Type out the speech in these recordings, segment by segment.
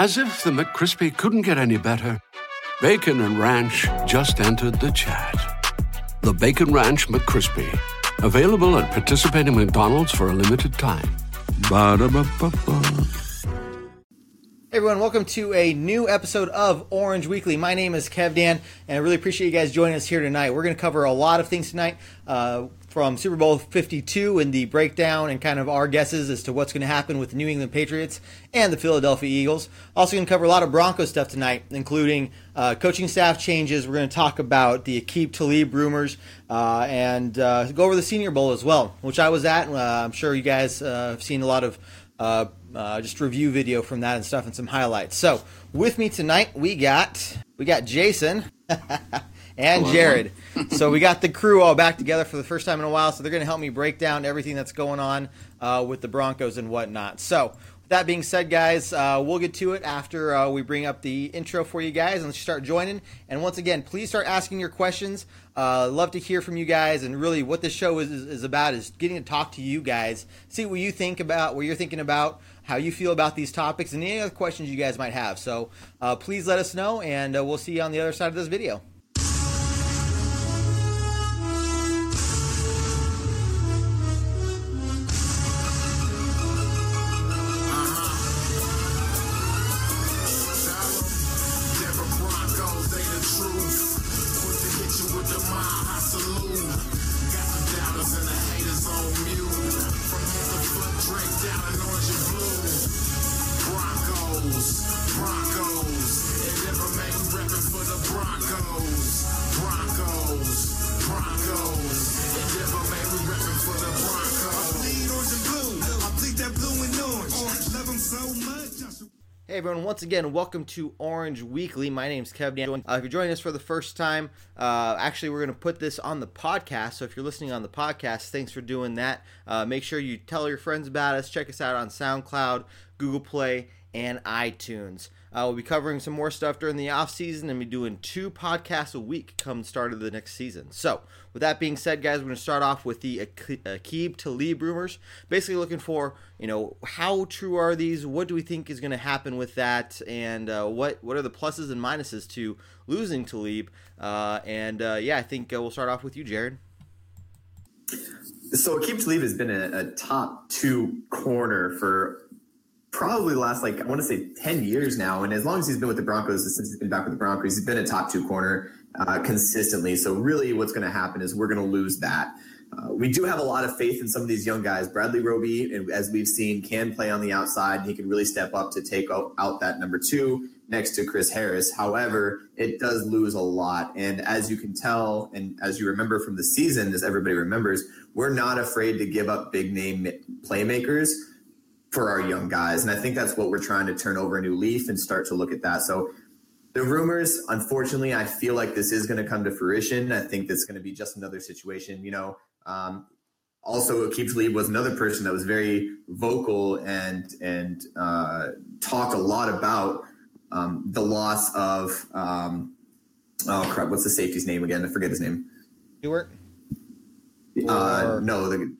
As if the McCrispy couldn't get any better, Bacon and Ranch just entered the chat. The Bacon Ranch McCrispy, available at participating McDonald's for a limited time. Ba-da-ba-ba-ba. Hey everyone, welcome to a new episode of Orange Weekly. My name is Kevdan, and I really appreciate you guys joining us here tonight. We're going to cover a lot of things tonight, uh, from Super Bowl 52 and the breakdown and kind of our guesses as to what's going to happen with the New England Patriots and the Philadelphia Eagles. Also going to cover a lot of Broncos stuff tonight, including uh, coaching staff changes. We're going to talk about the Aqib Talib rumors uh, and uh, go over the Senior Bowl as well, which I was at. Uh, I'm sure you guys uh, have seen a lot of uh, just review video from that and stuff and some highlights. So with me tonight we got we got Jason and Jared. so we got the crew all back together for the first time in a while. So they're going to help me break down everything that's going on uh, with the Broncos and whatnot. So with that being said, guys, uh, we'll get to it after uh, we bring up the intro for you guys and let's start joining. And once again, please start asking your questions. Uh, love to hear from you guys, and really, what this show is, is, is about is getting to talk to you guys, see what you think about, what you're thinking about, how you feel about these topics, and any other questions you guys might have. So uh, please let us know, and uh, we'll see you on the other side of this video. Again, welcome to Orange Weekly. My name's Kevdan. Uh, if you're joining us for the first time, uh, actually, we're going to put this on the podcast. So if you're listening on the podcast, thanks for doing that. Uh, make sure you tell your friends about us. Check us out on SoundCloud, Google Play, and iTunes. Uh, we'll be covering some more stuff during the off season and be doing two podcasts a week come start of the next season. So, with that being said, guys, we're going to start off with the Aqib Talib rumors. Basically, looking for you know how true are these? What do we think is going to happen with that? And uh, what what are the pluses and minuses to losing Talib? Uh, and uh, yeah, I think uh, we'll start off with you, Jared. So Aqib Talib has been a, a top two corner for probably the last like I want to say ten years now, and as long as he's been with the Broncos, since he's been back with the Broncos, he's been a top two corner uh, consistently. So really, what's going to happen is we're going to lose that. Uh, we do have a lot of faith in some of these young guys. Bradley Roby, and as we've seen, can play on the outside. He can really step up to take out that number two next to Chris Harris. However, it does lose a lot. And as you can tell, and as you remember from the season, as everybody remembers, we're not afraid to give up big name playmakers for our young guys. And I think that's what we're trying to turn over a new leaf and start to look at that. So the rumors, unfortunately, I feel like this is going to come to fruition. I think that's going to be just another situation. You know, um, also Aqib Talib was another person that was very vocal and and uh, talked a lot about um, the loss of um, oh crap, what's the safety's name again? I forget his name. Stewart. Uh, no, the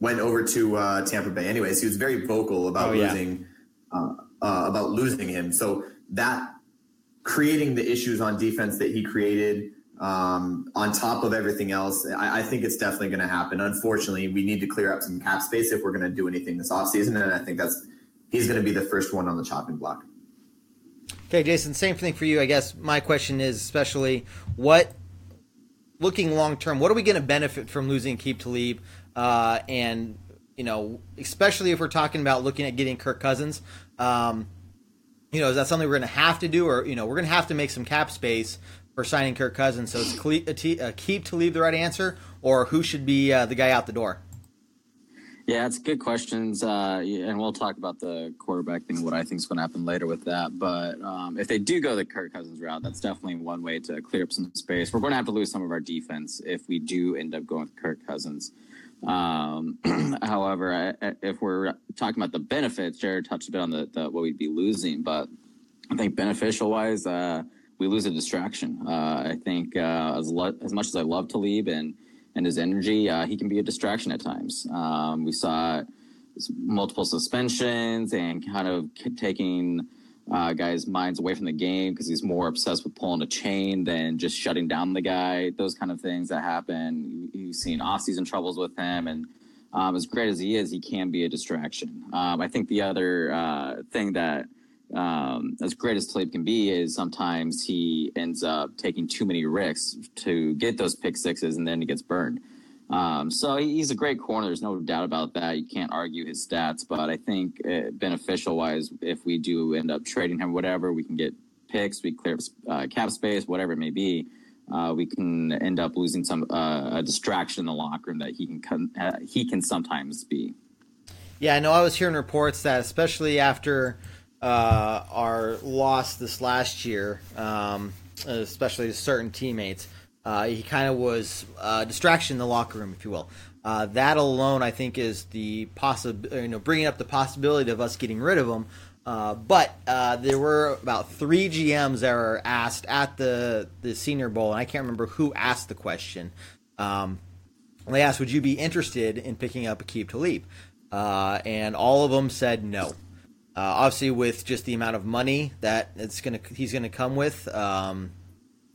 went over to uh, Tampa Bay. Anyways, he was very vocal about oh, yeah. losing uh, uh, about losing him. So that creating the issues on defense that he created um, on top of everything else, I, I think it's definitely going to happen. Unfortunately, we need to clear up some cap space if we're going to do anything this offseason. And I think that's he's going to be the first one on the chopping block. Okay, Jason, same thing for you. I guess my question is especially what looking long term, what are we going to benefit from losing Aqib Talib? Uh, and you know, especially if we're talking about looking at getting Kirk Cousins, um, you know, is that something we're going to have to do, or you know, we're going to have to make some cap space for signing Kirk Cousins? So, is Talib the right answer, or who should be uh, the guy out the door? Yeah, it's good questions, uh, and we'll talk about the quarterback thing. What I think is going to happen later with that, but um, if they do go the Kirk Cousins route, that's definitely one way to clear up some space. We're going to have to lose some of our defense if we do end up going with Kirk Cousins. Um, however, I, if we're talking about the benefits, Jared touched a bit on the, the what we'd be losing, but I think beneficial wise, uh, we lose a distraction. Uh, I think uh, as, lo- as much as I love Talib and and his energy, uh, he can be a distraction at times. Um, we saw multiple suspensions and kind of taking uh, guys' minds away from the game because he's more obsessed with pulling a chain than just shutting down the guy. Those kind of things that happen. You've seen off-season troubles with him, and um, as great as he is, he can be a distraction. Um, I think the other uh, thing that um, as great as Talib can be, is sometimes he ends up taking too many risks to get those pick sixes, and then he gets burned. Um, so he's a great corner. There's no doubt about that. You can't argue his stats, but I think uh, beneficial wise, if we do end up trading him, whatever, we can get picks, we clear uh, cap space, whatever it may be. Uh, we can end up losing some uh, a distraction in the locker room that he can come, uh, he can sometimes be. Yeah, I know. I was hearing reports that especially after uh, our loss this last year, um, especially certain teammates. Uh, he kind of was a distraction in the locker room, if you will. Uh, that alone, I think, is the possible, you know, bringing up the possibility of us getting rid of him. Uh, but uh, there were about three GMs that were asked at the the Senior Bowl, and I can't remember who asked the question. Um, they asked, "Would you be interested in picking up Aqib Talib?" Uh, and all of them said no. Uh, obviously, with just the amount of money that it's gonna he's gonna come with, um,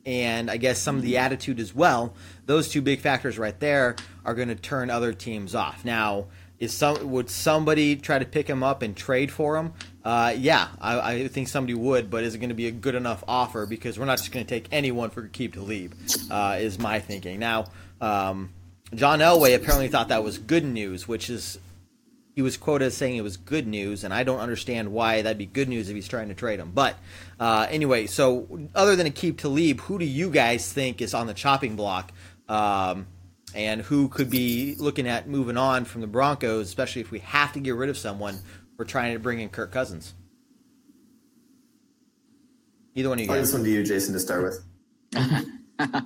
and I guess some of the attitude as well. Those two big factors right there are going to turn other teams off. Now, is some would somebody try to pick him up and trade for him? Uh, yeah, I, I, think somebody would, but is it going to be a good enough offer? Because we're not just going to take anyone for Aqib Talib. Uh, is my thinking now. Um, John Elway apparently thought that was good news, which is he was quoted as saying it was good news, and I don't understand why that'd be good news if he's trying to trade him. But uh, anyway, so other than Aqib Talib, who do you guys think is on the chopping block, um, and who could be looking at moving on from the Broncos, especially if we have to get rid of someone? We're trying to bring in Kirk Cousins. Either one of you guys. This one to you, Jason, to start with.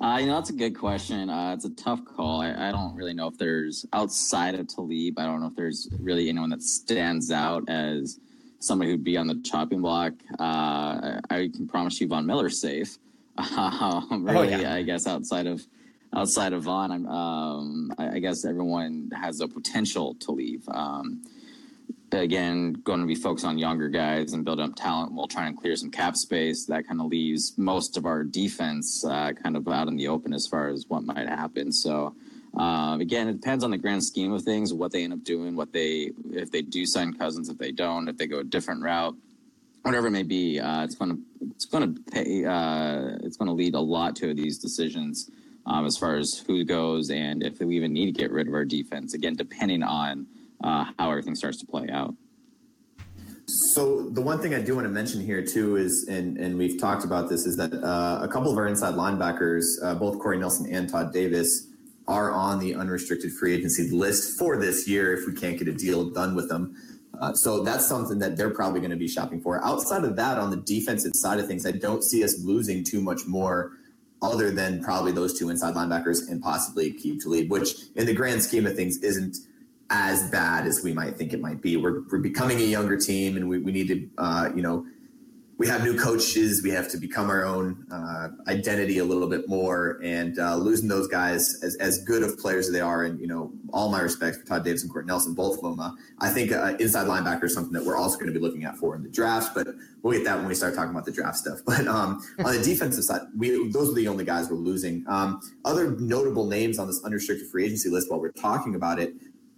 Uh, you know, that's a good question. Uh, it's a tough call. I, I, don't really know if there's outside of Talib. I don't know if there's really anyone that stands out as somebody who'd be on the chopping block. Uh, I can promise you, Von Miller's safe. Um, really, oh, yeah. I guess outside of outside of Von, I'm, um, I, I, guess everyone has the potential to leave. Um, again going to be focused on younger guys and build up talent while trying to clear some cap space. That kind of leaves most of our defense uh, kind of out in the open as far as what might happen. So. Uh, again, it depends on the grand scheme of things, what they end up doing, what they if they do sign Cousins, if they don't, if they go a different route, whatever it may be. Uh, it's going to it's going to pay. Uh, it's going to lead a lot to these decisions um, as far as who goes and if we even need to get rid of our defense. Again, depending on uh, how everything starts to play out. So the one thing I do want to mention here too is, and and we've talked about this, is that uh, a couple of our inside linebackers, uh, both Corey Nelson and Todd Davis, are on the unrestricted free agency list for this year if we can't get a deal done with them. Uh, so that's something that they're probably going to be shopping for. Outside of that, on the defensive side of things, I don't see us losing too much more other than probably those two inside linebackers and possibly Aqib Talib, which in the grand scheme of things isn't – as bad as we might think it might be. We're, we're becoming a younger team, and we, we need to, uh, you know, we have new coaches. We have to become our own uh, identity a little bit more, and uh, losing those guys as, as good of players as they are, and you know, all my respect for Todd Davis and Corey Nelson, both of them. Uh, I think uh, inside linebacker is something that we're also going to be looking at for in the draft, but we'll get that when we start talking about the draft stuff. But um, on the defensive side, we those are the only guys we're losing. Um, other notable names on this unrestricted free agency list, while we're talking about it.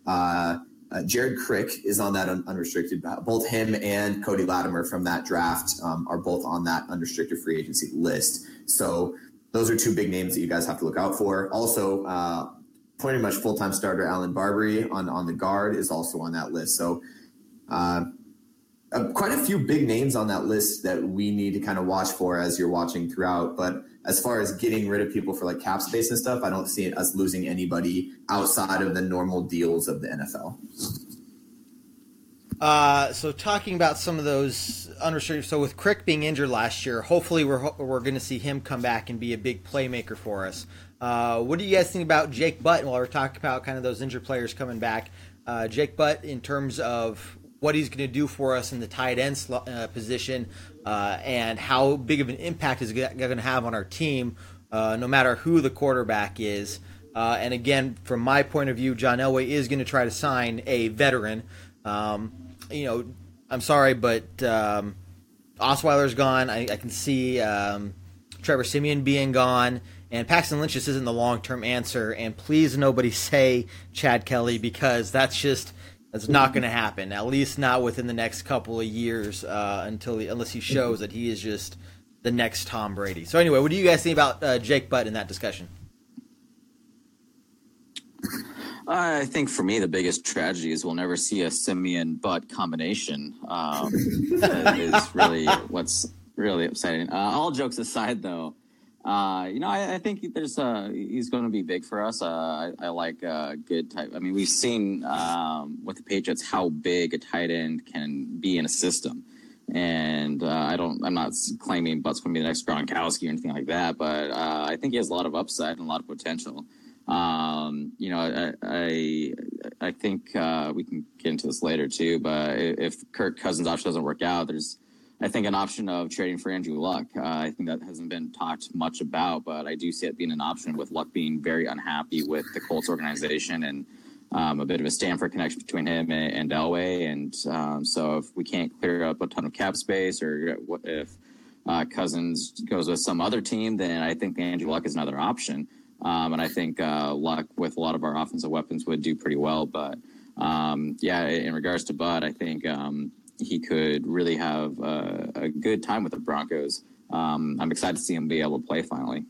Uh, uh, Jared Crick is on that un- unrestricted. Both him and Cody Latimer from that draft um, are both on that unrestricted free agency list. So those are two big names that you guys have to look out for. Also, uh, pretty much full time starter Allen Barbre on on the guard is also on that list. So. Uh, of quite a few big names on that list that we need to kind of watch for as you're watching throughout. But as far as getting rid of people for like cap space and stuff, I don't see us losing anybody outside of the normal deals of the NFL. Uh, so talking about some of those unrestricted. So with Crick being injured last year, hopefully we're we're going to see him come back and be a big playmaker for us. Uh, what do you guys think about Jake Butt? While we're talking about kind of those injured players coming back, uh, Jake Butt in terms of what he's going to do for us in the tight end sl- uh, position uh, and how big of an impact is going to have on our team, uh, no matter who the quarterback is. Uh, and again, from my point of view, John Elway is going to try to sign a veteran. Um, you know, I'm sorry, but um, Osweiler's gone. I, I can see um, Trevor Siemian being gone. And Paxton Lynch just isn't the long term answer. And please, nobody say Chad Kelly because that's just that's not going to happen. At least not within the next couple of years, uh, until he, unless he shows that he is just the next Tom Brady. So anyway, what do you guys think about uh, Jake Butt in that discussion? I think for me, the biggest tragedy is we'll never see a Siemian Butt combination. Um, is really what's really upsetting. Uh, all jokes aside, though, uh, you know, I, I, think there's uh, he's going to be big for us. Uh, I, I, like uh, good type. I mean, we've seen um, with the Patriots how big a tight end can be in a system, and uh, I don't. I'm not claiming Butt's going to be the next Gronkowski or anything like that, but uh, I think he has a lot of upside and a lot of potential. Um, you know, I I, I think we can get into this later too. But if Kirk Cousins' option doesn't work out, there's I think an option of trading for Andrew Luck. Uh, I think that hasn't been talked much about, but I do see it being an option with Luck being very unhappy with the Colts organization and um, a bit of a Stanford connection between him and, and Elway. And um, so if we can't clear up a ton of cap space or if uh, Cousins goes with some other team, then I think Andrew Luck is another option. Um, and I think uh, Luck with a lot of our offensive weapons would do pretty well. But um, yeah, in regards to Butt, I think um, he could really have a, a good time with the Broncos. Um, I'm excited to see him be able to play finally.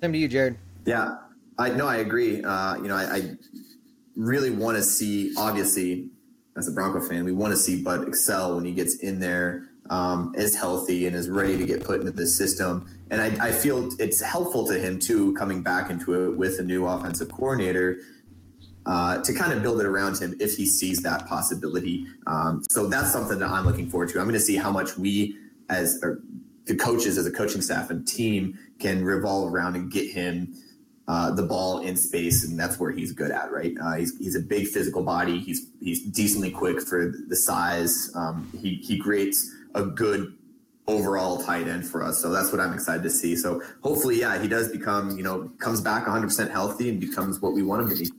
Same to you, Jared. Yeah, I know. I agree. Uh, you know, I, I really want to see. Obviously, as a Bronco fan, we want to see Butt excel when he gets in there, um, is healthy and is ready to get put into the system. And I, I feel it's helpful to him too, coming back into it with a new offensive coordinator uh, to kind of build it around him if he sees that possibility. Um, so that's something that I'm looking forward to. I'm going to see how much we, as the coaches, as a coaching staff and team, can revolve around and get him uh, the ball in space, and that's where he's good at. Right? Uh, he's he's a big physical body. He's he's decently quick for the size. Um, he he creates a good overall tight end for us. So that's what I'm excited to see. So hopefully, yeah, he does become, you know, comes back 100% healthy and becomes what we want him to be.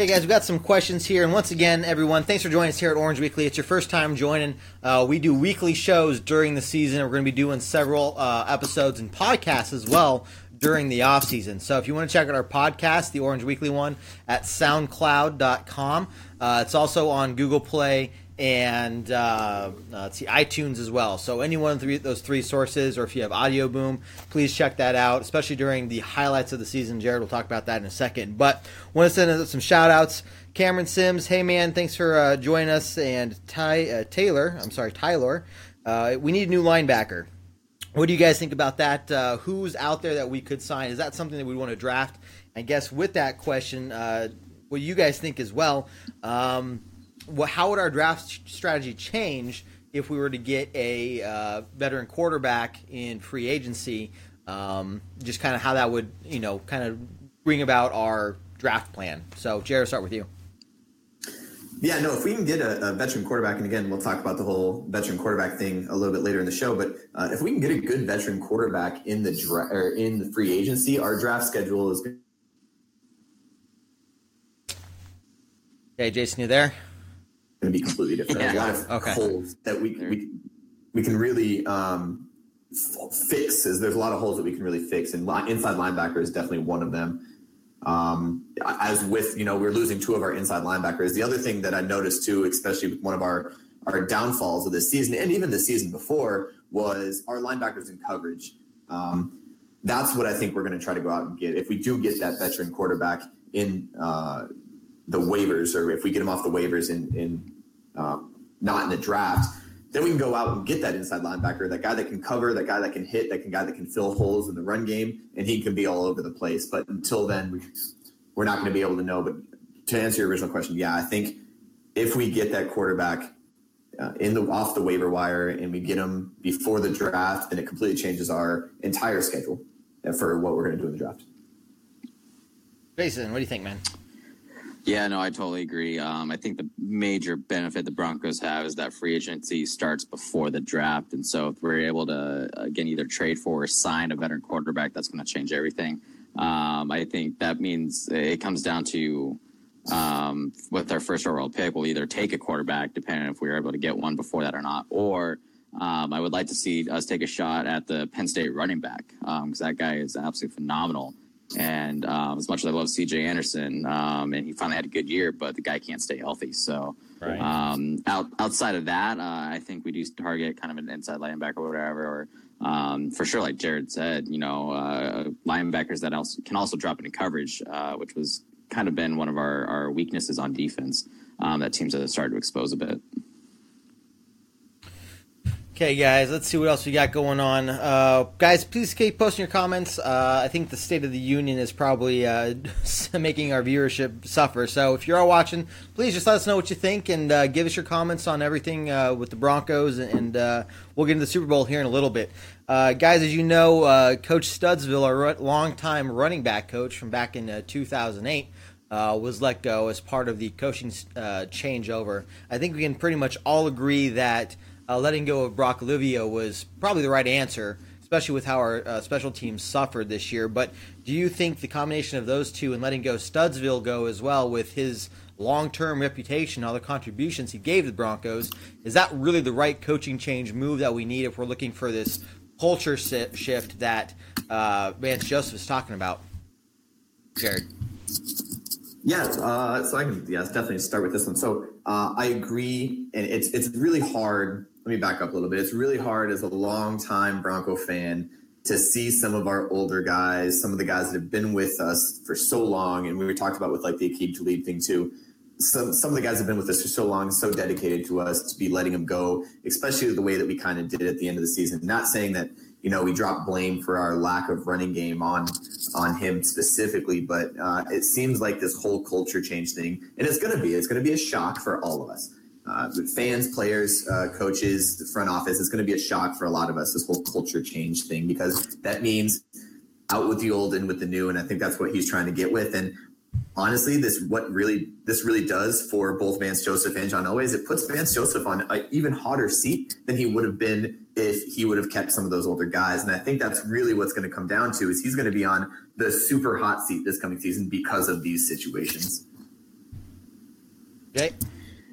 Hey guys, we've got some questions here, and once again, everyone, thanks for joining us here at Orange Weekly. It's your first time joining. Uh, we do weekly shows during the season. We're going to be doing several uh, episodes and podcasts as well during the off season. So if you want to check out our podcast, the Orange Weekly one, at SoundCloud.com. Uh, it's also on Google Play and uh, let's see iTunes as well. So any one of three, those three sources, or if you have Audio Boom, please check that out, especially during the highlights of the season. Jared will talk about that in a second. But want to send some shout outs. Cameron Sims, hey man, thanks for uh, joining us. And Ty uh, Taylor, I'm sorry, Tyler, uh, we need a new linebacker. What do you guys think about that? Uh, who's out there that we could sign? Is that something that we want to draft? I guess with that question, uh, what you guys think as well. Um, how would our draft strategy change if we were to get a uh, veteran quarterback in free agency? Um, just kind of how that would, you know, kind of bring about our draft plan. So, Jared, start with you. Yeah, no, if we can get a, a, veteran quarterback, and again, we'll talk about the whole veteran quarterback thing a little bit later in the show, but uh, if we can get a good veteran quarterback in the dra- or in the free agency, our draft schedule is. Hey, Jason, you there? Going to be completely different. yeah. A lot of okay. holes that we, we we can really um, fix. Is there's a lot of holes that we can really fix, and inside linebacker is definitely one of them. Um, as with you know we're losing two of our inside linebackers. The other thing that I noticed too, especially with one of our our downfalls of this season and even the season before, was our linebackers in coverage. Um, that's what I think we're going to try to go out and get. If we do get that veteran quarterback in uh, the waivers, or if we get him off the waivers in in um, not in the draft, then we can go out and get that inside linebacker, that guy that can cover, that guy that can hit, that can guy that can fill holes in the run game, and he can be all over the place. But until then, we, we're not going to be able to know. But to answer your original question, yeah, I think if we get that quarterback uh, in the off the waiver wire and we get him before the draft, then it completely changes our entire schedule for what we're going to do in the draft. Jason, what do you think, man? Yeah, no, I totally agree. Um, I think the major benefit the Broncos have is that free agency starts before the draft, and so if we're able to again either trade for or sign a veteran quarterback, that's going to change everything. Um, I think that means it comes down to um, with our first overall pick, we'll either take a quarterback, depending if we are able to get one before that or not, or um, I would like to see us take a shot at the Penn State running back because um, that guy is absolutely phenomenal. And um, as much as I love C.J. Anderson, um, and he finally had a good year, but the guy can't stay healthy. So right. um, out, outside of that, uh, I think we do target kind of an inside linebacker or whatever. Or um, for sure, like Jared said, you know, uh, linebackers that also can also drop into coverage, uh, which was kind of been one of our, our weaknesses on defense um, that teams have started to expose a bit. Okay, guys, let's see what else we got going on. Uh, guys, please keep posting your comments. Uh, I think the State of the Union is probably uh, making our viewership suffer. So if you're all watching, please just let us know what you think and uh, give us your comments on everything uh, with the Broncos, and uh, we'll get into the Super Bowl here in a little bit. guys, as you know, Coach Studesville, our longtime running back coach from back in 2008, was let go as part of the coaching changeover. I think we can pretty much all agree that – uh, letting go of Brock Olivo was probably the right answer, especially with how our uh, special teams suffered this year. But do you think the combination of those two and letting go Studesville go as well with his long-term reputation, all the contributions he gave to the Broncos, is that really the right coaching change move that we need if we're looking for this culture shift that uh, Vance Joseph is talking about? Jared. Yes, uh, so I can yes definitely start with this one. So uh, I agree, and it's it's really hard let me back up a little bit. It's really hard as a long-time Bronco fan to see some of our older guys, some of the guys that have been with us for so long, and we were talked about with like the Aqib Talib thing too. Some some of the guys have been with us for so long, so dedicated to us to be letting them go, especially the way that we kind of did at the end of the season. Not saying that you know we dropped blame for our lack of running game on on him specifically, but uh, it seems like this whole culture change thing, and it's going to be it's going to be a shock for all of us uh, fans, players, uh, coaches, the front office. It's going to be a shock for a lot of us, this whole culture change thing, because that means out with the old and with the new. And I think that's what he's trying to get with. And honestly, this what really this really does for both Vance Joseph and John Elway is it puts Vance Joseph on an even hotter seat than he would have been if he would have kept some of those older guys. And I think that's really what's going to come down to is he's going to be on the super hot seat this coming season because of these situations. Okay.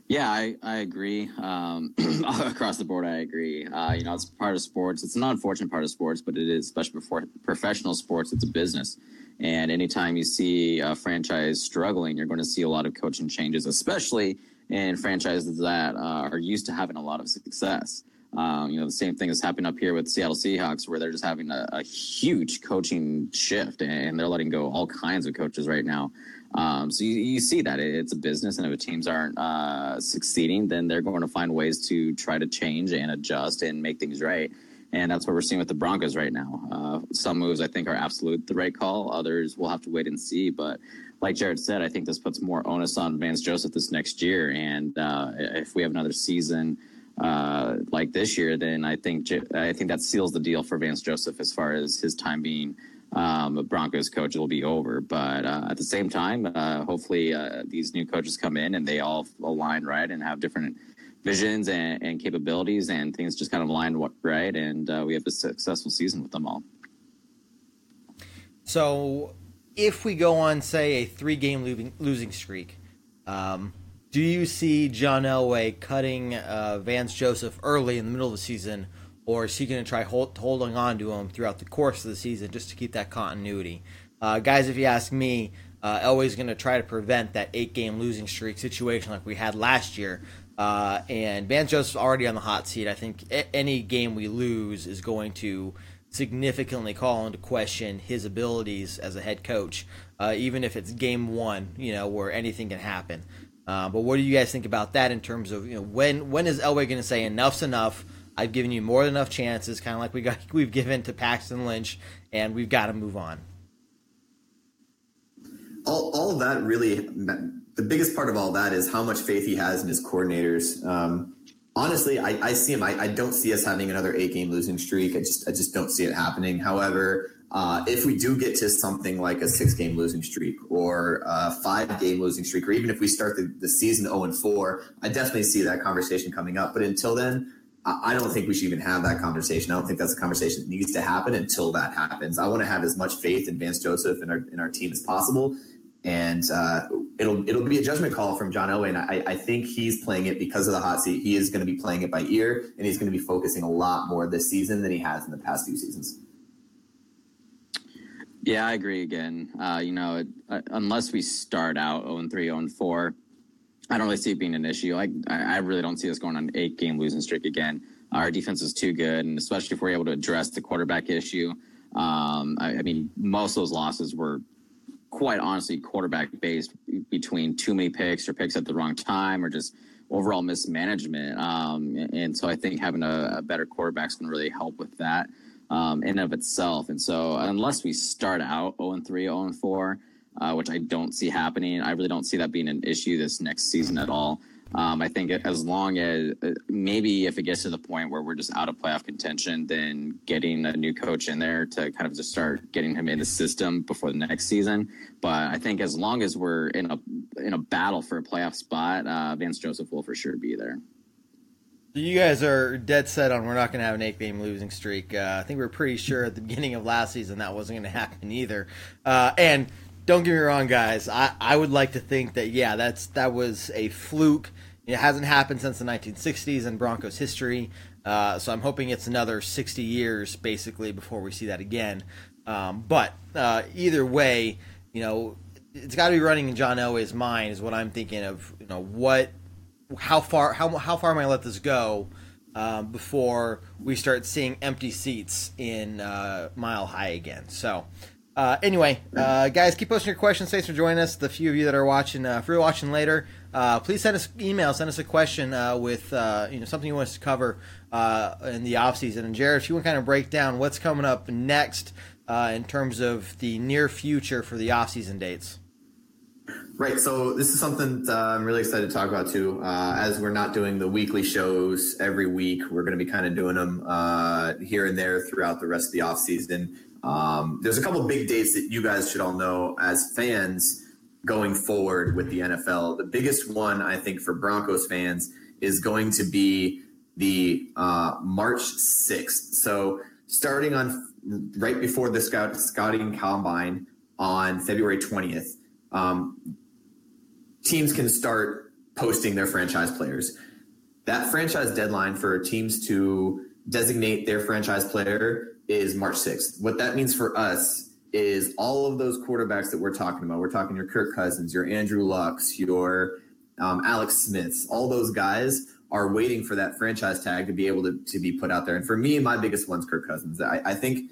Yeah, I, I agree. Um, across the board, I agree. Uh, you know, it's part of sports. It's an unfortunate part of sports, but it is, especially for professional sports, it's a business. And anytime you see a franchise struggling, you're going to see a lot of coaching changes, especially in franchises that uh, are used to having a lot of success. Um, you know, the same thing is happening up here with Seattle Seahawks, where they're just having a, a huge coaching shift and they're letting go all kinds of coaches right now. Um, so you, you, see that it's a business, and if teams aren't uh, succeeding, then they're going to find ways to try to change and adjust and make things right. And that's what we're seeing with the Broncos right now. Uh, some moves I think are absolute the right call. Others we'll have to wait and see. But like Jared said, I think this puts more onus on Vance Joseph this next year. And uh, if we have another season uh, like this year, then I think I think that seals the deal for Vance Joseph as far as his time being um, Broncos coach it'll be over. But uh, at the same time, uh, hopefully uh, these new coaches come in and they all align right and have different visions and, and capabilities, and things just kind of align right, and uh, we have a successful season with them all. So, if we go on, say, a three-game losing, losing streak. Um, do you see John Elway cutting uh, Vance Joseph early in the middle of the season, or is he going to try hold, holding on to him throughout the course of the season just to keep that continuity? Uh, guys, if you ask me, uh, Elway's going to try to prevent that eight game losing streak situation like we had last year. Uh, and Joseph's already on the hot seat. I think any game we lose is going to significantly call into question his abilities as a head coach, uh, even if it's game one, you know, where anything can happen. Uh, but what do you guys think about that in terms of you know when when is Elway going to say enough's enough? I've given you more than enough chances, kind of like we got we've given to Paxton Lynch, and we've got to move on. All, all of that really, the biggest part of all that is how much faith he has in his coordinators. Um, honestly, I, I, see him. I, I, don't see us having another eight game losing streak. I just I just don't see it happening. However, uh, if we do get to something like a six game losing streak or a five game losing streak, or even if we start the, the season 0 and 4, I definitely see that conversation coming up. But until then, I don't think we should even have that conversation. I don't think that's a conversation that needs to happen until that happens. I want to have as much faith in Vance Joseph and our, in our team as possible. And uh, it'll it'll be a judgment call from John Elway. And I, I think he's playing it because of the hot seat. He is going to be playing it by ear, and he's going to be focusing a lot more this season than he has in the past few seasons. Yeah, I agree again. Uh, you know, it, uh, unless we start out 0 3, 0 4, I don't really see it being an issue. Like, I really don't see us going on an eight game losing streak again. Our defense is too good, and especially if we're able to address the quarterback issue. Um, I, I, mean, most of those losses were quite honestly quarterback based between too many picks or picks at the wrong time or just overall mismanagement. Um, and so I think having a, a better quarterback is going to really help with that um, in of itself. And so unless we start out 0 and 3, 0 and 4, uh, which I don't see happening, I really don't see that being an issue this next season at all. Um, I think as long as uh, maybe if it gets to the point where we're just out of playoff contention, then getting a new coach in there to kind of just start getting him in the system before the next season. But I think as long as we're in a in a battle for a playoff spot, uh, Vance Joseph will for sure be there. You guys are dead set on we're not going to have an eight game losing streak. Uh, I think we are pretty sure at the beginning of last season that wasn't going to happen either. Uh, and don't get me wrong, guys. I, I would like to think that yeah, that's that was a fluke. It hasn't happened since the 1960s in Broncos history. Uh, so I'm hoping it's another 60 years basically before we see that again. Um, but uh, either way, you know, it's got to be running in John Elway's mind is what I'm thinking of. You know, what, how far, how how far am I let this go um, before we start seeing empty seats in uh, Mile High again? So. Uh, anyway, uh, guys, keep posting your questions. Thanks for joining us. The few of you that are watching, uh, if you're watching later, uh, please send us email, send us a question uh, with uh, you know something you want us to cover in the off season. And Jared, if you want to kind of break down what's coming up next in terms of the near future for the off season dates. Right. So this is something I'm really excited to talk about too. as we're not doing the weekly shows every week, we're going to be kind of doing them here and there throughout the rest of the off season. Um, there's a couple big dates that you guys should all know as fans going forward with the NFL. The biggest one, I think, for Broncos fans is going to be the uh, March 6th. So starting on right before the scout, scouting combine on February 20th, um, teams can start posting their franchise players. That franchise deadline for teams to designate their franchise player is March 6th. What that means for us is all of those quarterbacks that we're talking about. We're talking your Kirk Cousins, your Andrew Lucks, your um, Alex Smiths, all those guys are waiting for that franchise tag to be able to, to be put out there. And for me, my biggest one's Kirk Cousins. I, I think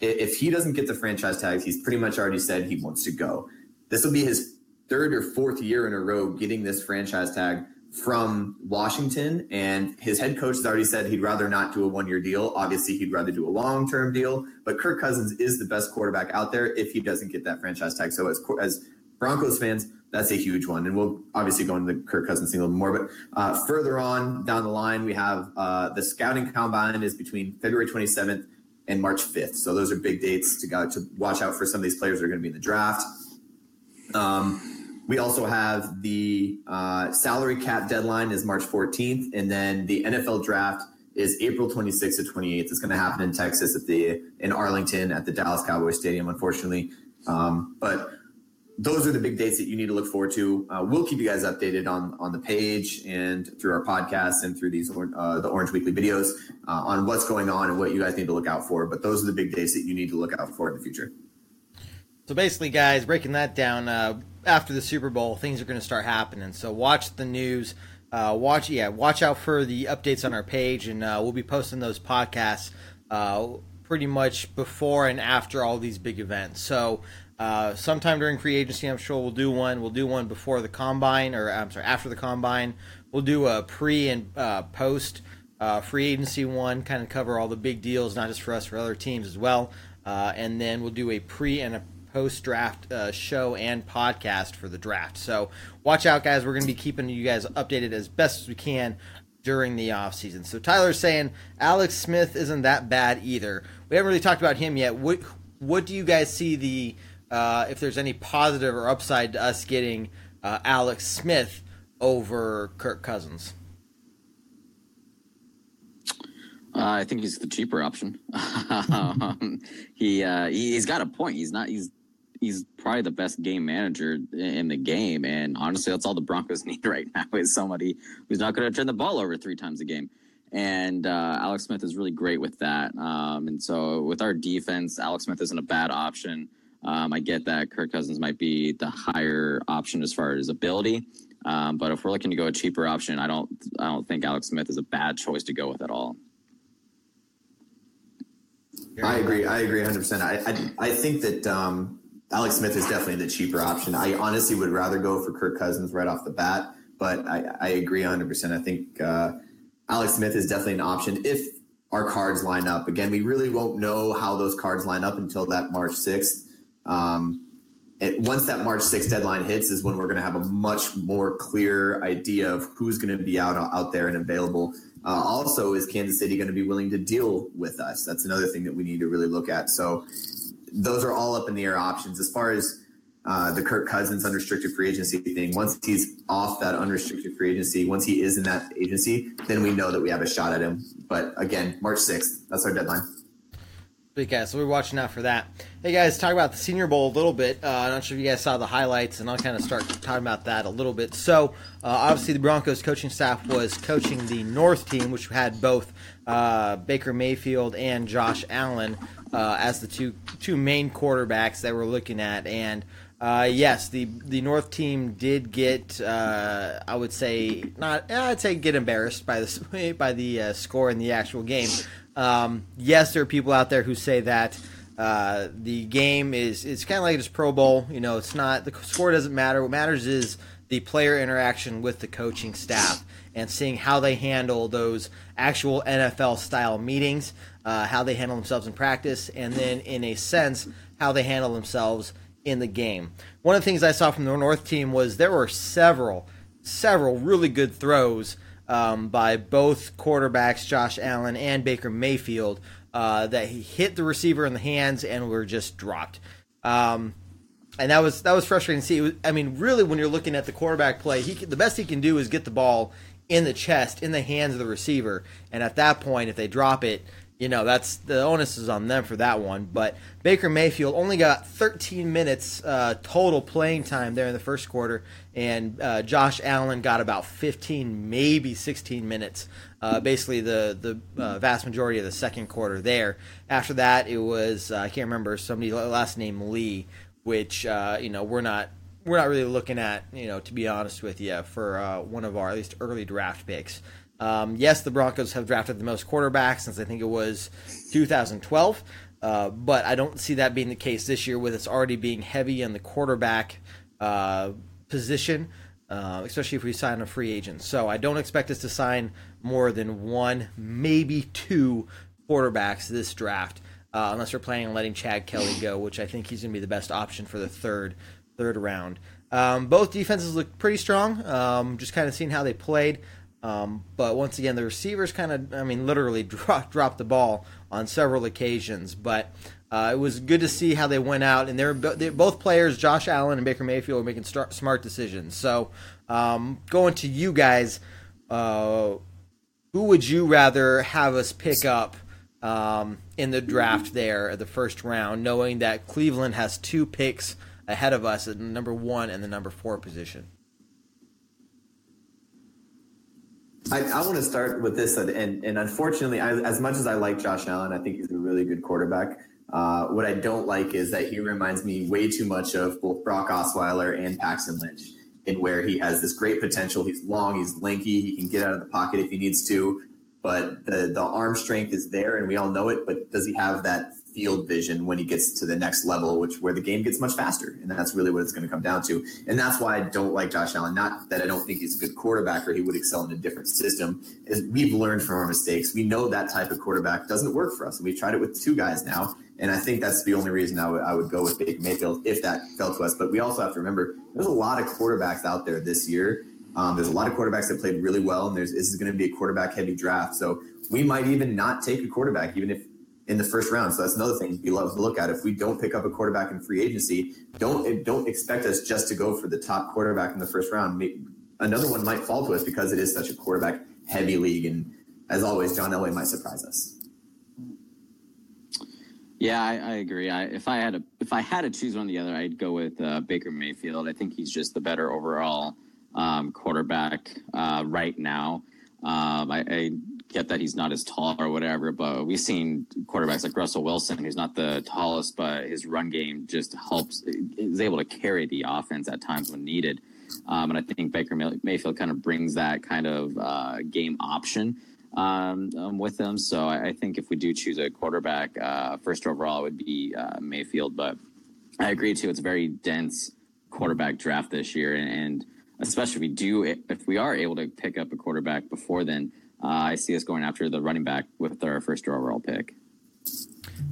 if he doesn't get the franchise tag, he's pretty much already said he wants to go. This will be his third or fourth year in a row getting this franchise tag from Washington, and his head coach has already said he'd rather not do a one year deal. Obviously, he'd rather do a long term deal, but Kirk Cousins is the best quarterback out there if he doesn't get that franchise tag. So, as, as Broncos fans, that's a huge one. And we'll obviously go into the Kirk Cousins thing a little more. But uh, further on down the line, we have uh, the scouting combine is between February 27th and March 5th. So, those are big dates to go to watch out for some of these players that are going to be in the draft. Um, we also have the uh, salary cap deadline is March 14th, and then the NFL draft is April 26th to 28th. It's going to happen in Texas at the in Arlington at the Dallas Cowboys Stadium, unfortunately. Um, but those are the big dates that you need to look forward to. Uh, we'll keep you guys updated on on the page and through our podcasts and through these uh, the Orange Weekly videos uh, on what's going on and what you guys need to look out for. But those are the big dates that you need to look out for in the future. So basically, guys, breaking that down, uh, after the Super Bowl, things are going to start happening. So watch the news. Uh, watch, yeah, watch out for the updates on our page, and uh, we'll be posting those podcasts uh, pretty much before and after all these big events. So uh, sometime during free agency, I'm sure we'll do one. We'll do one before the combine, or I'm sorry, after the combine. We'll do a pre and uh, post free agency one, kind of cover all the big deals, not just for us, for other teams as well. And then we'll do a pre and a post draft uh, show and podcast for the draft. So watch out, guys. We're going to be keeping you guys updated as best as we can during the offseason. So Tyler's saying Alex Smith isn't that bad either. We haven't really talked about him yet. What what do you guys see the uh, if there's any positive or upside to us getting uh, Alex Smith over Kirk Cousins? Uh, I think he's the cheaper option. um, he uh, he's got a point. He's not. He's he's probably the best game manager in the game, and honestly, that's all the Broncos need right now is somebody who's not going to turn the ball over three times a game. And uh, Alex Smith is really great with that. Um, and so with our defense, Alex Smith isn't a bad option. Um, I get that Kirk Cousins might be the higher option as far as ability, um, but if we're looking to go a cheaper option, I don't I don't think Alex Smith is a bad choice to go with at all. I agree. I agree 100. percent I, I I think that um, Alex Smith is definitely the cheaper option. I honestly would rather go for Kirk Cousins right off the bat, but I, I agree 100. percent I think uh, Alex Smith is definitely an option if our cards line up. Again, we really won't know how those cards line up until that March 6th. Um, it, once that March 6th deadline hits, is when we're going to have a much more clear idea of who's going to be out out there and available. Uh, also, is Kansas City going to be willing to deal with us? That's another thing that we need to really look at. So, those are all up in the air options as far as uh, the Kirk Cousins unrestricted free agency thing. Once he's off that unrestricted free agency, once he is in that agency, then we know that we have a shot at him. But again, March 6th, that's our deadline. Big guys, so we're watching out for that. Hey guys, talk about the Senior Bowl a little bit. Uh, I'm not sure if you guys saw the highlights, and I'll kind of start talking about that a little bit. So, uh, obviously, the Broncos coaching staff was coaching the North team, which had both uh, Baker Mayfield and Josh Allen uh, as the two two main quarterbacks that we're looking at. And uh, yes, the the North team did get, uh, I would say, not, I'd say, get embarrassed by the by the score in the actual game. Um, yes, there are people out there who say that uh, the game is it's kind of like this Pro Bowl. You know, it's not the score doesn't matter. What matters is the player interaction with the coaching staff and seeing how they handle those actual NFL style meetings, uh, how they handle themselves in practice, and then in a sense how they handle themselves in the game. One of the things I saw from the North team was there were several, several really good throws um, by both quarterbacks, Josh Allen and Baker Mayfield, uh, that he hit the receiver in the hands and were just dropped. Um, and that was that was frustrating to see. Was, I mean, really, when you're looking at the quarterback play, he the best he can do is get the ball in the chest, in the hands of the receiver, and at that point, if they drop it, you know that's the onus is on them for that one. But Baker Mayfield only got 13 minutes uh, total playing time there in the first quarter, and uh, Josh Allen got about 15, maybe 16 minutes. Uh, basically, the the uh, vast majority of the second quarter there. After that, it was uh, I can't remember somebody last name Lee, which uh, you know we're not we're not really looking at you know to be honest with you for one of our at least early draft picks. Um, yes, the Broncos have drafted the most quarterbacks since I think it was 2012, uh, but I don't see that being the case this year with us already being heavy in the quarterback uh, position, uh, especially if we sign a free agent. So I don't expect us to sign more than one, maybe two quarterbacks this draft, uh, unless we're planning on letting Chad Kelly go, which I think he's going to be the best option for the third third round. Um, both defenses look pretty strong. Um, just kind of seeing how they played. Um, but once again, the receivers kind of, I mean, literally dropped the ball on several occasions. But uh, it was good to see how they went out, and they're, they're both players, Josh Allen and Baker Mayfield, are making smart decisions. So, um, going to you guys, uh, who would you rather have us pick up um, in the draft there, the first round, knowing that Cleveland has two picks ahead of us at the number one and the number four position? I, I want to start with this, and and unfortunately, I, as much as I like Josh Allen, I think he's a really good quarterback. Uh, what I don't like is that he reminds me way too much of both Brock Osweiler and Paxton Lynch, in where he has this great potential. He's long, he's lanky, he can get out of the pocket if he needs to, but the the arm strength is there, and we all know it. But does he have that field vision when he gets to the next level, which where the game gets much faster, and that's really what it's going to come down to. And that's why I don't like Josh Allen. Not that I don't think he's a good quarterback or he would excel in a different system. Is we've learned from our mistakes. We know that type of quarterback doesn't work for us, and we've tried it with two guys now. And I think that's the only reason I would, I would go with Baker Mayfield if that fell to us. But we also have to remember there's a lot of quarterbacks out there this year. Um, there's a lot of quarterbacks that played really well, and there's this is going to be a quarterback heavy draft. So we might even not take a quarterback, even if in the first round. So that's another thing we love to look at. If we don't pick up a quarterback in free agency, don't don't expect us just to go for the top quarterback in the first round. Another one might fall to us because it is such a quarterback heavy league. And as always, John Elway might surprise us. Yeah, I, I agree. I, if I had to, if I had to choose one or the other, I'd go with uh, Baker Mayfield. I think he's just the better overall um, quarterback uh, right now. Um, I, I get that he's not as tall or whatever, but we've seen quarterbacks like Russell Wilson, who's not the tallest, but his run game just helps, is able to carry the offense at times when needed. Um, and I think Baker Mayfield kind of brings that kind of uh, game option um, um, with them. So I, I, think if we do choose a quarterback, uh, first overall, it would be uh, Mayfield. But I agree too; it's a very dense quarterback draft this year, and, and especially if we do, if we are able to pick up a quarterback before then uh, I see us going after the running back with our first overall pick.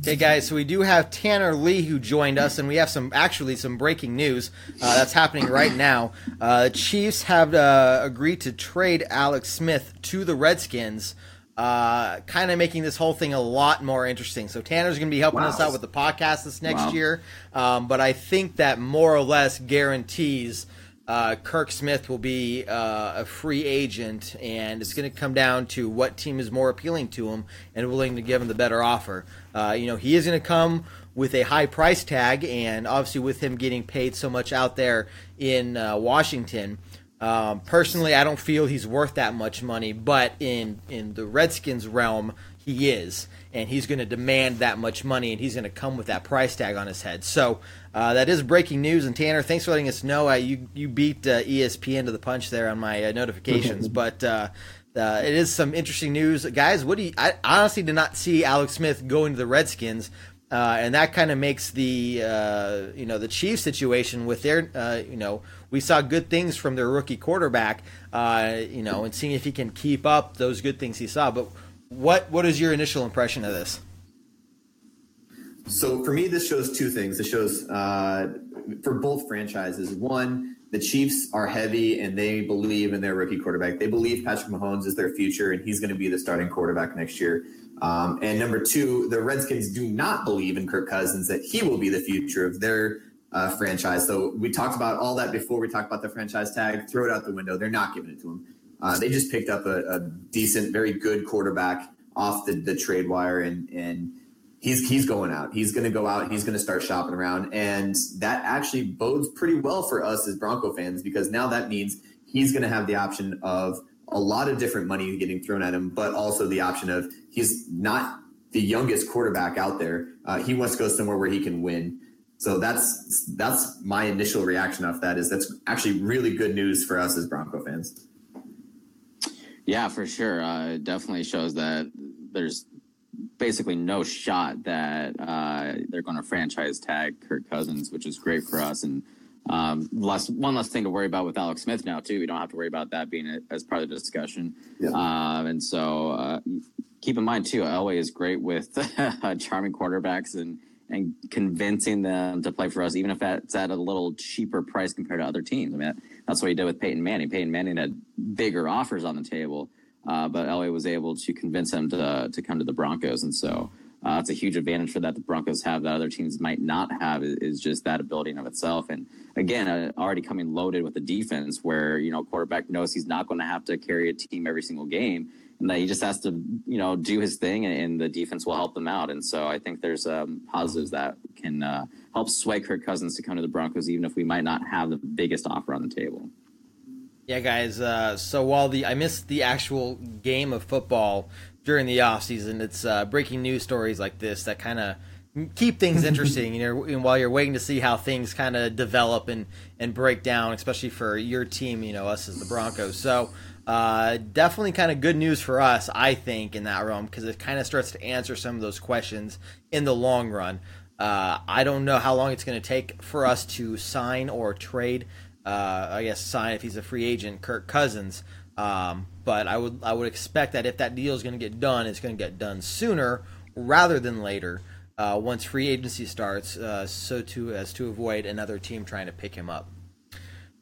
Okay, guys, so we do have Tanner Lee who joined us, and we have some actually some breaking news uh, that's happening right now. Uh, Chiefs have uh, agreed to trade Alex Smith to the Redskins, uh, kind of making this whole thing a lot more interesting. So Tanner's going to be helping wow. us out with the podcast this next wow. year, um, but I think that more or less guarantees uh, Kirk Smith will be uh, a free agent, and it's going to come down to what team is more appealing to him and willing to give him the better offer. Uh, you know, he is going to come with a high price tag, and obviously with him getting paid so much out there in uh, Washington. Um, personally, I don't feel he's worth that much money, but in in the Redskins realm, he is, and he's going to demand that much money, and he's going to come with that price tag on his head. So uh, that is breaking news. And Tanner, thanks for letting us know. Uh, you you beat uh, ESPN to the punch there on my uh, notifications, but. Uh, uh, it is some interesting news, guys. What do you? I honestly did not see Alex Smith going to the Redskins, and that kind of makes the you know the Chiefs situation with their you know we saw good things from their rookie quarterback, you know, and seeing if he can keep up those good things he saw. But what what is your initial impression of this? So for me, this shows two things. It shows uh, for both franchises. One, the Chiefs are heavy and they believe in their rookie quarterback. They believe Patrick Mahomes is their future and he's going to be the starting quarterback next year. Um, and number two, the Redskins do not believe in Kirk Cousins that he will be the future of their uh, franchise. So we talked about all that before we talked about the franchise tag. Throw it out the window. They're not giving it to him. Uh, they just picked up a, a, decent, very good quarterback off the, the trade wire, and and he's he's going out. He's going to go out. He's going to start shopping around, and that actually bodes pretty well for us as Bronco fans because now that means he's going to have the option of a lot of different money getting thrown at him, but also the option of he's not the youngest quarterback out there. Uh, he wants to go somewhere where he can win. So that's that's my initial reaction off that is that's actually really good news for us as Bronco fans. Yeah, for sure. Uh, it definitely shows that there's basically no shot that uh, they're going to franchise tag Kirk Cousins, which is great for us. And um, less, one less thing to worry about with Alex Smith now too. We don't have to worry about that being a, as part of the discussion. Yeah. Um, and so uh, keep in mind too, Elway is great with charming quarterbacks and and convincing them to play for us, even if that's at a little cheaper price compared to other teams. I mean, that's what he did with Peyton Manning. Peyton Manning had bigger offers on the table, uh, but Elway was able to convince him to to come to the Broncos, and so uh, it's a huge advantage for that. The Broncos have that other teams might not have is just that ability in of itself. And again, uh, already coming loaded with the defense, where you know quarterback knows he's not going to have to carry a team every single game and that he just has to, you know, do his thing, and, the defense will help them out. And so I think there's um, positives that can uh, help sway Kirk Cousins to come to the Broncos, even if we might not have the biggest offer on the table. Yeah, guys. Uh, so while the I missed the actual game of football during the off season, it's uh, breaking news stories like this that kind of keep things interesting. You know, while you're waiting to see how things kind of develop and and break down, especially for your team. You know, us as the Broncos. So Uh, definitely kind of good news for us, I think, in that realm because it kind of starts to answer some of those questions in the long run. Uh, I don't know how long it's going to take for us to sign or trade. Uh, I guess sign if he's a free agent, Kirk Cousins. Um, but I would I would expect that if that deal is going to get done, it's going to get done sooner rather than later. Uh, once free agency starts, uh, so as to avoid another team trying to pick him up.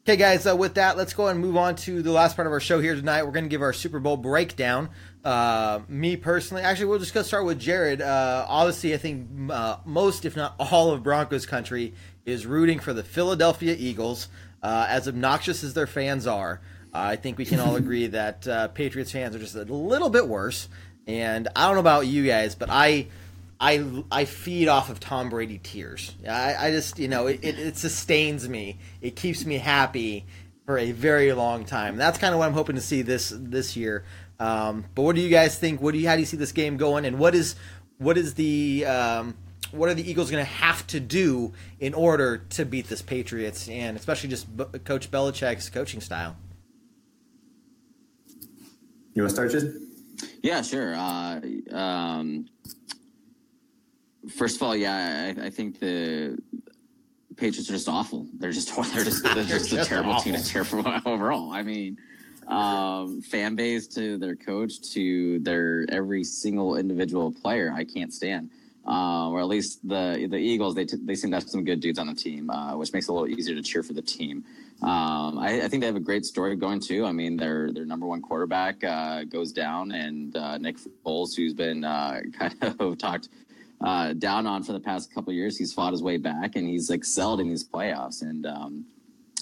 Okay, guys, uh, with that, let's go and move on to the last part of our show here tonight. We're going to give our Super Bowl breakdown. Uh, me personally, actually, we'll just go start with Jared. Uh, obviously, I think uh, most, if not all, of Broncos country is rooting for the Philadelphia Eagles. Uh, as obnoxious as their fans are, I think we can all agree that uh, Patriots fans are just a little bit worse. And I don't know about you guys, but I I I feed off of Tom Brady tears. I, I just you know it, it, it, sustains me. It keeps me happy for a very long time. That's kind of what I'm hoping to see this this year. Um, but what do you guys think? What do you how do you see this game going? And what is what is the um, what are the Eagles going to have to do in order to beat this Patriots and especially just B- Coach Belichick's coaching style? You want to start, Jid? Yeah, sure. Uh, um, First of all, yeah, I, I think the Patriots are just awful. They're just they're just they're just, just a terrible awful. team, a terrible overall. I mean, um, fan base to their coach to their every single individual player, I can't stand. Uh, or at least the the Eagles, they t- they seem to have some good dudes on the team, uh, which makes it a little easier to cheer for the team. Um, I, I, think they have a great story going too. I mean, their their number one quarterback uh, goes down, and uh, Nick Foles, who's been uh, kind of talked uh, down on for the past couple years. He's fought his way back and he's excelled in these playoffs. And um,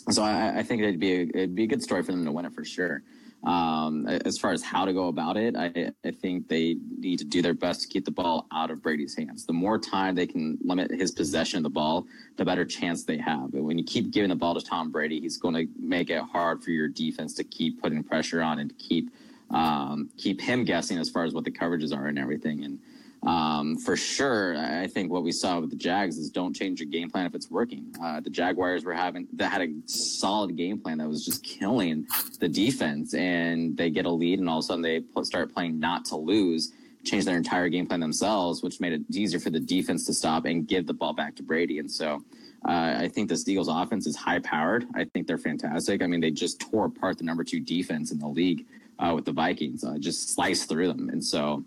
so I, I, think it'd be a, it'd be a good story for them to win it for sure. Um, as far as how to go about it, I, I think they need to do their best to keep the ball out of Brady's hands. The more time they can limit his possession of the ball, the better chance they have. But when you keep giving the ball to Tom Brady, he's going to make it hard for your defense to keep putting pressure on and to keep um, keep him guessing as far as what the coverages are and everything. And um, for sure, I think what we saw with the Jags is don't change your game plan if it's working. Uh, the Jaguars were having that had a solid game plan that was just killing the defense, and they get a lead, and all of a sudden they start playing not to lose, change their entire game plan themselves, which made it easier for the defense to stop and give the ball back to Brady. And so, uh, I think the Eagles offense is high powered. I think they're fantastic. I mean, they just tore apart the number two defense in the league uh, with the Vikings, uh, just sliced through them, and so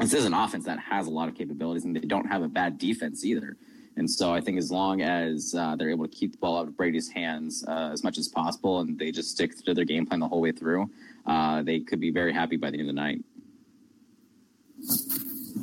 this is an offense that has a lot of capabilities and they don't have a bad defense either. And so I think as long as uh, they're able to keep the ball out of Brady's hands uh, as much as possible and they just stick to their game plan the whole way through, uh, they could be very happy by the end of the night.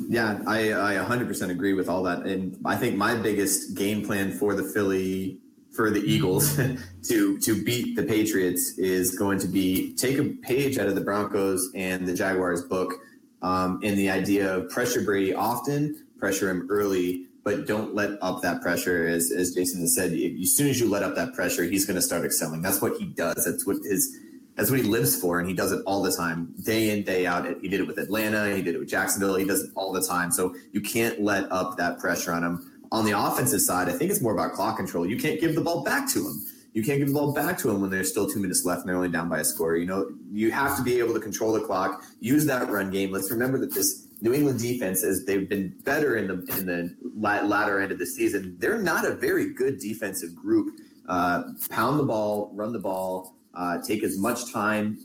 Yeah, I, I 100% agree with all that. And I think my biggest game plan for the Philly, for the Eagles to, to beat the Patriots is going to be take a page out of the Broncos and the Jaguars book – um, in the idea of pressure Brady often, pressure him early, but don't let up that pressure. As, as Jason has said, as soon as you let up that pressure, he's going to start excelling. That's what he does. That's what his that's what he lives for, and he does it all the time, day in, day out. He did it with Atlanta, he did it with Jacksonville, he does it all the time. So you can't let up that pressure on him. On the offensive side, I think it's more about clock control. You can't give the ball back to him you can't give the ball back to them when there's still two minutes left and they're only down by a score. You know, you have to be able to control the clock, use that run game. Let's remember that this New England defense, as they've been better in the in the latter end of the season, they're not a very good defensive group. Uh, pound the ball, run the ball, uh, take as much time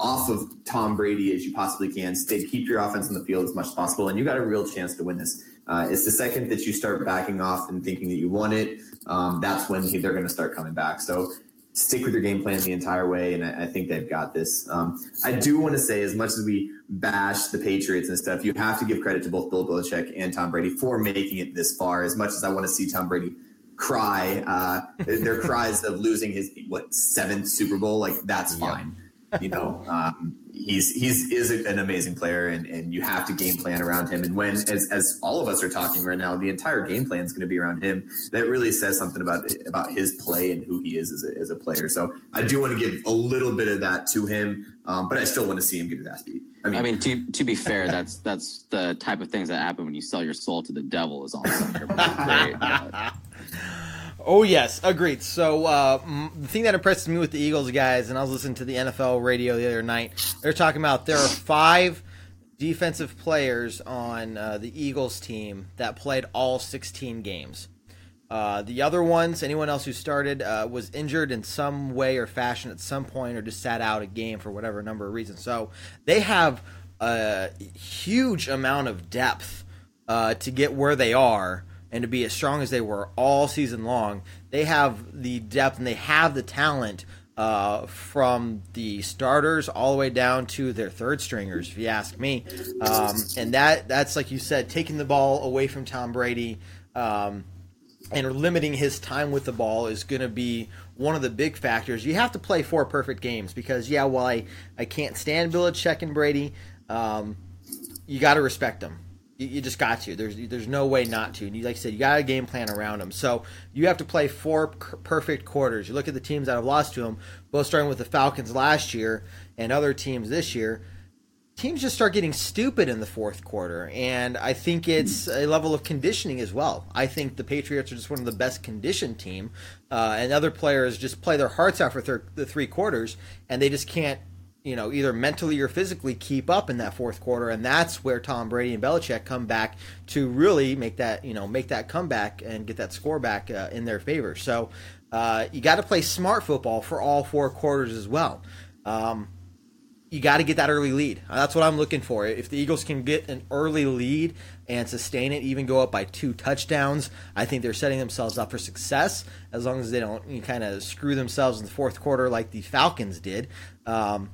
off of Tom Brady as you possibly can. Stay, keep your offense on the field as much as possible, and you got a real chance to win this. Uh, it's the second that you start backing off and thinking that you won it um, that's when they're going to start coming back. So stick with your game plan the entire way, and I, I think they've got this. Um, I do want to say, as much as we bash the Patriots and stuff, you have to give credit to both Bill Belichick and Tom Brady for making it this far. As much as I want to see Tom Brady cry, uh, their cries of losing his what seventh Super Bowl, like that's fine. You know, um, he's he's is an amazing player, and, and you have to game plan around him. And when as as all of us are talking right now, the entire game plan is going to be around him. That really says something about about his play and who he is as a, as a player. So I do want to give a little bit of that to him, um, but I still want to see him get his ass beat. I mean, I mean, to to be fair, that's that's the type of things that happen when you sell your soul to the devil. Is great. Oh yes, agreed. So uh, the thing that impresses me with the Eagles guys, and I was listening to the NFL radio the other night. They're talking about there are five defensive players on uh, the Eagles team that played all 16 games. Uh, the other ones, anyone else who started, uh, was injured in some way or fashion at some point, or just sat out a game for whatever number of reasons. So they have a huge amount of depth uh, to get where they are and to be as strong as they were all season long, they have the depth and they have the talent uh, from the starters all the way down to their third stringers, if you ask me. Um, and that that's like you said, taking the ball away from Tom Brady. Um, and limiting his time with the ball is going to be one of the big factors. You have to play four perfect games because, yeah, while I, I can't stand Belichick and Brady, um, you got to respect them. You, you just got to. There's there's no way not to. And you, like I said, you got a game plan around them. So you have to play four perfect quarters. You look at the teams that have lost to them, both starting with the Falcons last year and other teams this year. Teams just start getting stupid in the fourth quarter, and I think it's a level of conditioning as well. I think the Patriots are just one of the best conditioned team, uh, and other players just play their hearts out for thir- the three quarters, and they just can't you know, either mentally or physically keep up in that fourth quarter, and that's where Tom Brady and Belichick come back to really make that, you know, make that comeback and get that score back uh, in their favor. So uh, you got to play smart football for all four quarters as well. Um, you got to get that early lead. That's what I'm looking for. If the Eagles can get an early lead and sustain it, even go up by two touchdowns, I think they're setting themselves up for success. As long as they don't kind of screw themselves in the fourth quarter like the Falcons did. Um,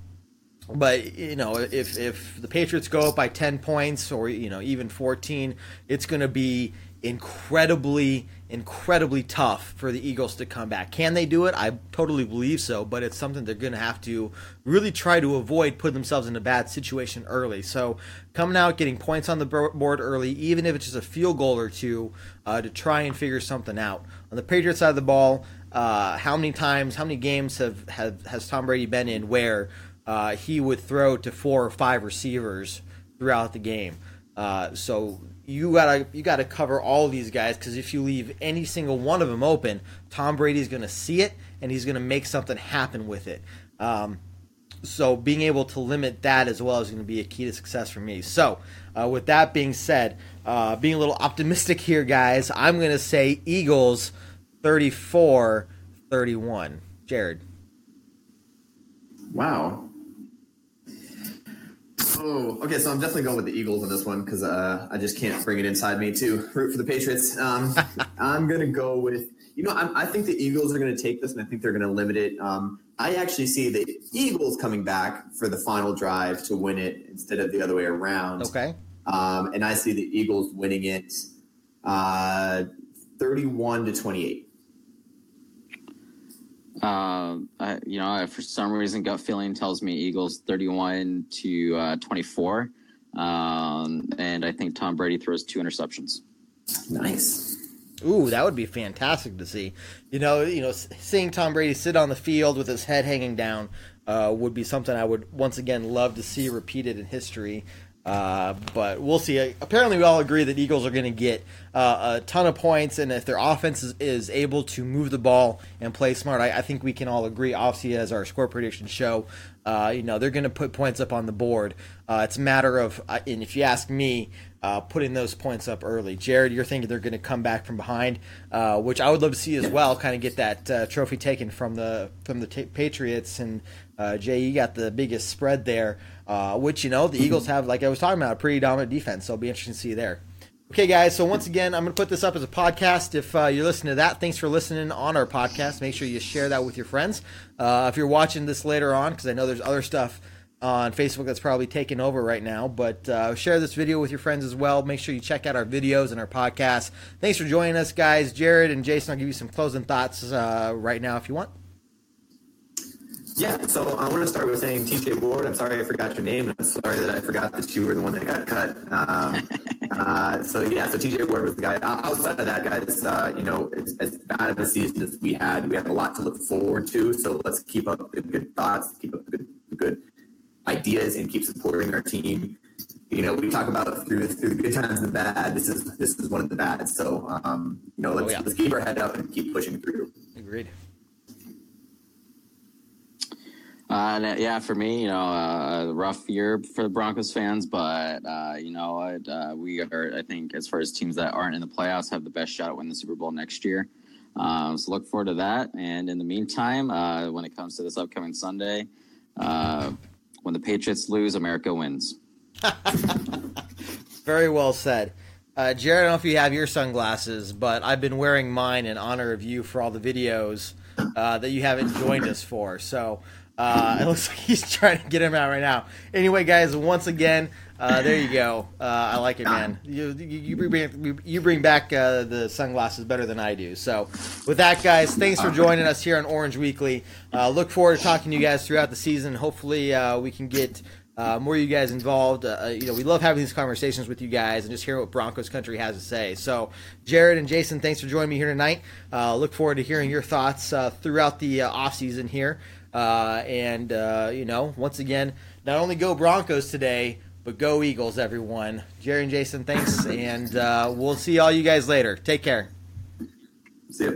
but you know if if the Patriots go up by 10 points or you know even 14 it's going to be incredibly incredibly tough for the Eagles to come back. Can they do it? I totally believe so, but it's something they're going to have to really try to avoid putting themselves in a bad situation early. So coming out getting points on the board early even if it's just a field goal or two uh, to try and figure something out. On the Patriots side of the ball, uh, how many times, how many games have, have has Tom Brady been in where uh, he would throw to four or five receivers throughout the game. Uh, so you gotta you gotta cover all these guys because if you leave any single one of them open, Tom Brady's gonna see it and he's gonna make something happen with it. Um, so being able to limit that as well is going to be a key to success for me. So uh, with that being said, uh, being a little optimistic here, guys, I'm going to say Eagles 34 31. Jared. Wow. Oh, okay. So I'm definitely going with the Eagles on this one because uh, I just can't bring it inside me to root for the Patriots. Um, I'm going to go with, you know, I, I think the Eagles are going to take this and I think they're going to limit it. Um, I actually see the Eagles coming back for the final drive to win it instead of the other way around. Okay. Um, and I see the Eagles winning it uh, 31 to 28. Uh, you know, for some reason, gut feeling tells me Eagles 31 to uh, 24. Um, and I think Tom Brady throws two interceptions. Nice. Ooh, that would be fantastic to see. You know, you know, seeing Tom Brady sit on the field with his head hanging down uh, would be something I would once again love to see repeated in history. Uh, but we'll see. Apparently, we all agree that Eagles are going to get uh, a ton of points, and if their offense is, is, able to move the ball and play smart, I, I, think we can all agree. Obviously, as our score predictions show, uh, you know they're going to put points up on the board. Uh, it's a matter of, uh, and if you ask me, putting those points up early. Jared, you're thinking they're going to come back from behind, which I would love to see as well. Kind of get that trophy taken from the from the t- Patriots, and Jay, you got the biggest spread there uh, which you know the Eagles have, like I was talking about, a pretty dominant defense. So it'll be interesting to see there. Okay, guys. So once again, I'm going to put this up as a podcast. If uh, you're listening to that, thanks for listening on our podcast. Make sure you share that with your friends. Uh, if you're watching this later on, because I know there's other stuff on Facebook that's probably taken over right now, but uh, share this video with your friends as well. Make sure you check out our videos and our podcast. Thanks for joining us, guys. Jared and Jason, I'll give you some closing thoughts uh, right now if you want. Yeah, so I want to start with saying TJ Ward. I'm sorry I forgot your name. I'm sorry that I forgot that you were the one that got cut. Um, uh, so yeah, so TJ Ward was the guy. Outside of that, guys, uh, you know, it's as bad of a season as we had, we have a lot to look forward to. So let's keep up the good thoughts, keep up the good, the good ideas, and keep supporting our team. you know, we talk about through through the good times and the bad. This is this is one of the bad. So, um, you know, let's Oh, yeah. let's keep our head up and keep pushing through. Agreed. Uh, uh, yeah, for me, you know, uh, a rough year for the Broncos fans, but uh, you know what? Uh, we are, I think, as far as teams that aren't in the playoffs, have the best shot at winning the Super Bowl next year. Um, so look forward to that. And in the meantime, uh, when it comes to this upcoming Sunday, uh, when the Patriots lose, America wins. Very well said. Uh, Jared, I don't know if you have your sunglasses, but I've been wearing mine in honor of you for all the videos uh, that you haven't joined us for. So uh, it looks like he's trying to get him out right now. Anyway, guys, once again, uh, there you go. Uh, I like it, man. You, you, you bring, you bring back uh, the sunglasses better than I do. So, with that, guys, thanks for joining us here on Orange Weekly. Uh, look forward to talking to you guys throughout the season. Hopefully, uh, we can get uh, more of you guys involved. You know, we love having these conversations with you guys and just hear what Broncos country has to say. So, Jared and Jason, thanks for joining me here tonight. Look forward to hearing your thoughts throughout the uh, off season here. Uh, and uh, you know, once again, not only go Broncos today, but go Eagles, everyone. Jerry and Jason, thanks, and uh, we'll see all you guys later. Take care. See ya.